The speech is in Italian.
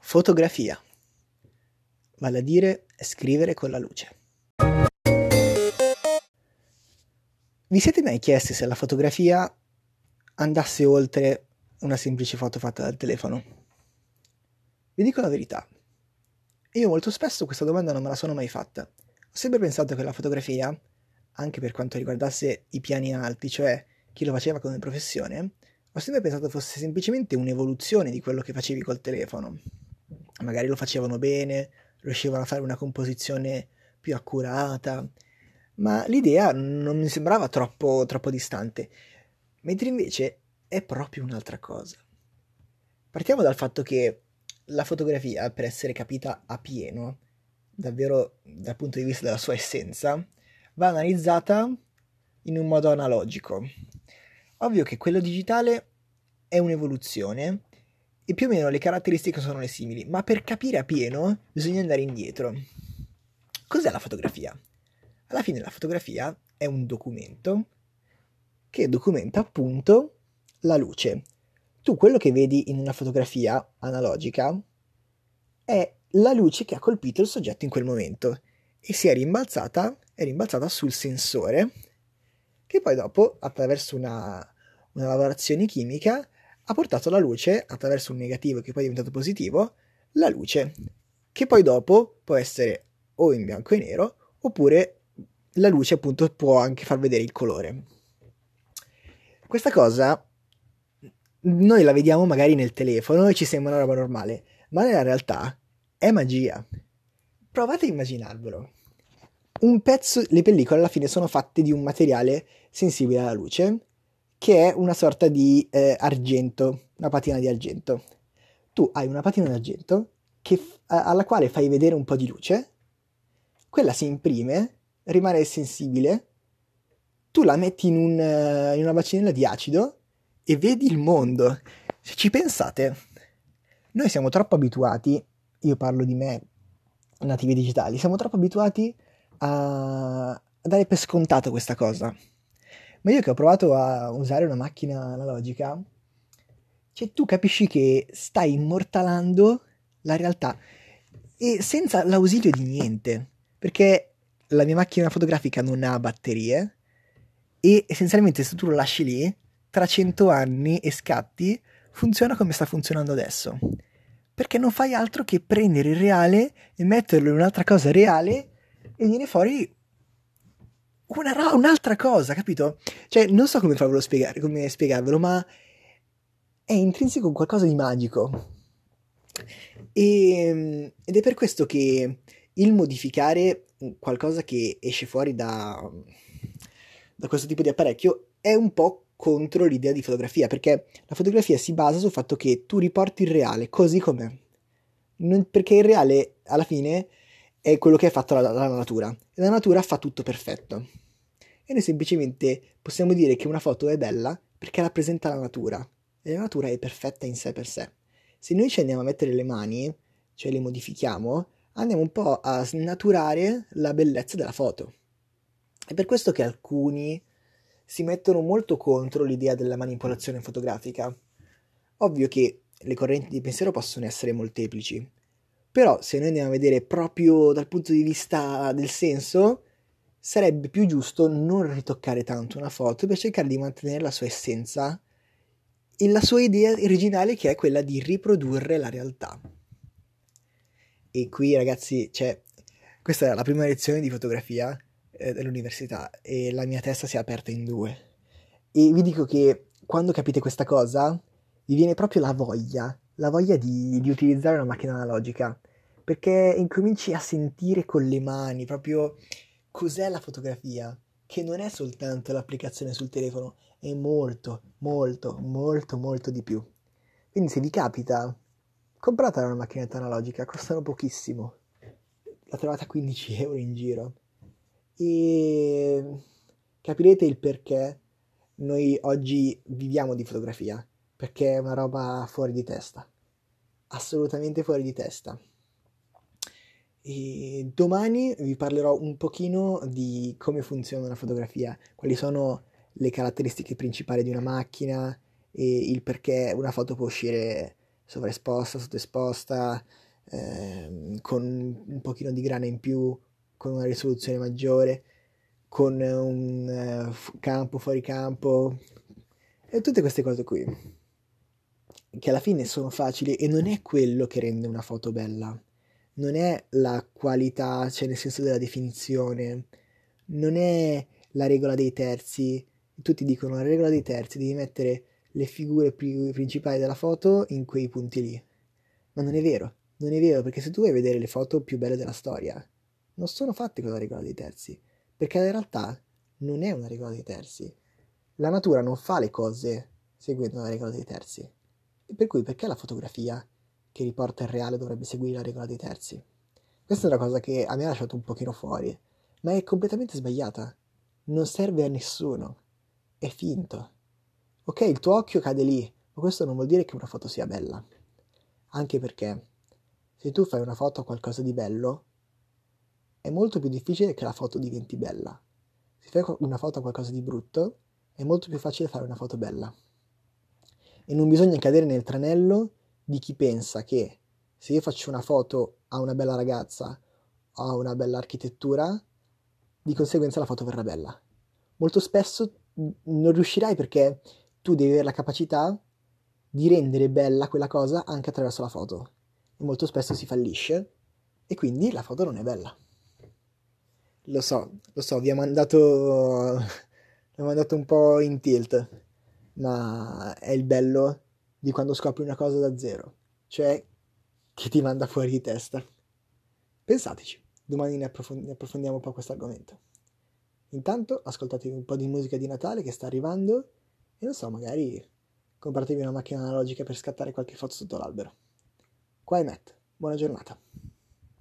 Fotografia, vale a dire scrivere con la luce. Vi siete mai chiesti se la fotografia andasse oltre una semplice foto fatta dal telefono? Vi dico la verità. Io molto spesso questa domanda non me la sono mai fatta. Ho sempre pensato che la fotografia, anche per quanto riguardasse i piani alti, cioè chi lo faceva come professione, ho sempre pensato fosse semplicemente un'evoluzione di quello che facevi col telefono. Magari lo facevano bene, riuscivano a fare una composizione più accurata, ma l'idea non mi sembrava troppo, troppo distante, mentre invece è proprio un'altra cosa. Partiamo dal fatto che la fotografia, per essere capita a pieno, davvero dal punto di vista della sua essenza, va analizzata in un modo analogico. Ovvio che quello digitale è un'evoluzione e più o meno le caratteristiche sono le simili, ma per capire a pieno bisogna andare indietro. Cos'è la fotografia? Alla fine la fotografia è un documento che documenta appunto la luce. Tu quello che vedi in una fotografia analogica è la luce che ha colpito il soggetto in quel momento e si è rimbalzata, è rimbalzata sul sensore che poi dopo, attraverso una, una lavorazione chimica, ha portato la luce, attraverso un negativo che poi è diventato positivo, la luce, che poi dopo può essere o in bianco e nero, oppure la luce appunto può anche far vedere il colore. Questa cosa noi la vediamo magari nel telefono e ci sembra una roba normale, ma nella realtà è magia. Provate a immaginarvelo un pezzo, le pellicole alla fine sono fatte di un materiale sensibile alla luce, che è una sorta di eh, argento, una patina di argento. Tu hai una patina d'argento che, alla quale fai vedere un po' di luce, quella si imprime, rimane sensibile, tu la metti in, un, in una bacinella di acido e vedi il mondo. Se ci pensate, noi siamo troppo abituati, io parlo di me, nativi digitali, siamo troppo abituati a a, a dare per scontato questa cosa. Ma io che ho provato a usare una macchina analogica, cioè tu capisci che stai immortalando la realtà e senza l'ausilio di niente, perché la mia macchina fotografica non ha batterie e essenzialmente se tu lo lasci lì, tra cento anni e scatti, funziona come sta funzionando adesso. Perché non fai altro che prendere il reale e metterlo in un'altra cosa reale e viene fuori una, un'altra cosa, capito? Cioè, non so come farvelo spiegare, come spiegarvelo, ma è intrinseco qualcosa di magico. E, ed è per questo che il modificare qualcosa che esce fuori da, da questo tipo di apparecchio è un po' contro l'idea di fotografia, perché la fotografia si basa sul fatto che tu riporti il reale così com'è. Non, perché il reale alla fine è quello che è fatto dalla natura. E la natura fa tutto perfetto. E noi semplicemente possiamo dire che una foto è bella perché rappresenta la natura. E la natura è perfetta in sé per sé. Se noi ci andiamo a mettere le mani, cioè le modifichiamo, andiamo un po' a snaturare la bellezza della foto. È per questo che alcuni si mettono molto contro l'idea della manipolazione fotografica. Ovvio che le correnti di pensiero possono essere molteplici, però se noi andiamo a vedere proprio dal punto di vista del senso, sarebbe più giusto non ritoccare tanto una foto per cercare di mantenere la sua essenza e la sua idea originale che è quella di riprodurre la realtà. E qui ragazzi, cioè, questa è la prima lezione di fotografia eh, dell'università e la mia testa si è aperta in due. E vi dico che quando capite questa cosa, vi viene proprio la voglia, la voglia di, di utilizzare una macchina analogica perché incominci a sentire con le mani proprio cos'è la fotografia, che non è soltanto l'applicazione sul telefono, è molto, molto, molto, molto di più. Quindi se vi capita, comprate una macchinetta analogica, costano pochissimo. La trovate a 15 euro in giro. E capirete il perché noi oggi viviamo di fotografia, perché è una roba fuori di testa. Assolutamente fuori di testa. E domani vi parlerò un pochino di come funziona una fotografia, quali sono le caratteristiche principali di una macchina e il perché una foto può uscire sovraesposta, sottoesposta, eh, con un pochino di grana in più, con una risoluzione maggiore, con un uh, campo fuori campo e tutte queste cose qui che alla fine sono facili e non è quello che rende una foto bella non è la qualità, cioè nel senso della definizione, non è la regola dei terzi. Tutti dicono la regola dei terzi, devi mettere le figure principali della foto in quei punti lì. Ma non è vero, non è vero, perché se tu vuoi vedere le foto più belle della storia, non sono fatte con la regola dei terzi, perché in realtà non è una regola dei terzi. La natura non fa le cose seguendo la regola dei terzi. Per cui perché la fotografia che riporta il reale dovrebbe seguire la regola dei terzi? Questa è una cosa che a me ha lasciato un pochino fuori, ma è completamente sbagliata. Non serve a nessuno. È finto. Ok, il tuo occhio cade lì, ma questo non vuol dire che una foto sia bella. Anche perché se tu fai una foto a qualcosa di bello, è molto più difficile che la foto diventi bella. Se fai una foto a qualcosa di brutto, è molto più facile fare una foto bella. E non bisogna cadere nel tranello di chi pensa che se io faccio una foto a una bella ragazza, a una bella architettura, di conseguenza la foto verrà bella. Molto spesso non riuscirai perché tu devi avere la capacità di rendere bella quella cosa anche attraverso la foto. E molto spesso si fallisce e quindi la foto non è bella. Lo so, lo so, vi ha mandato, vi ha mandato un po' in tilt, ma è il bello di quando scopri una cosa da zero, cioè che ti manda fuori di testa. Pensateci, domani ne, approfondi- ne approfondiamo un po' questo argomento. Intanto ascoltatevi un po' di musica di Natale che sta arrivando e non so, magari compratevi una macchina analogica per scattare qualche foto sotto l'albero. Qua è Matt, buona giornata.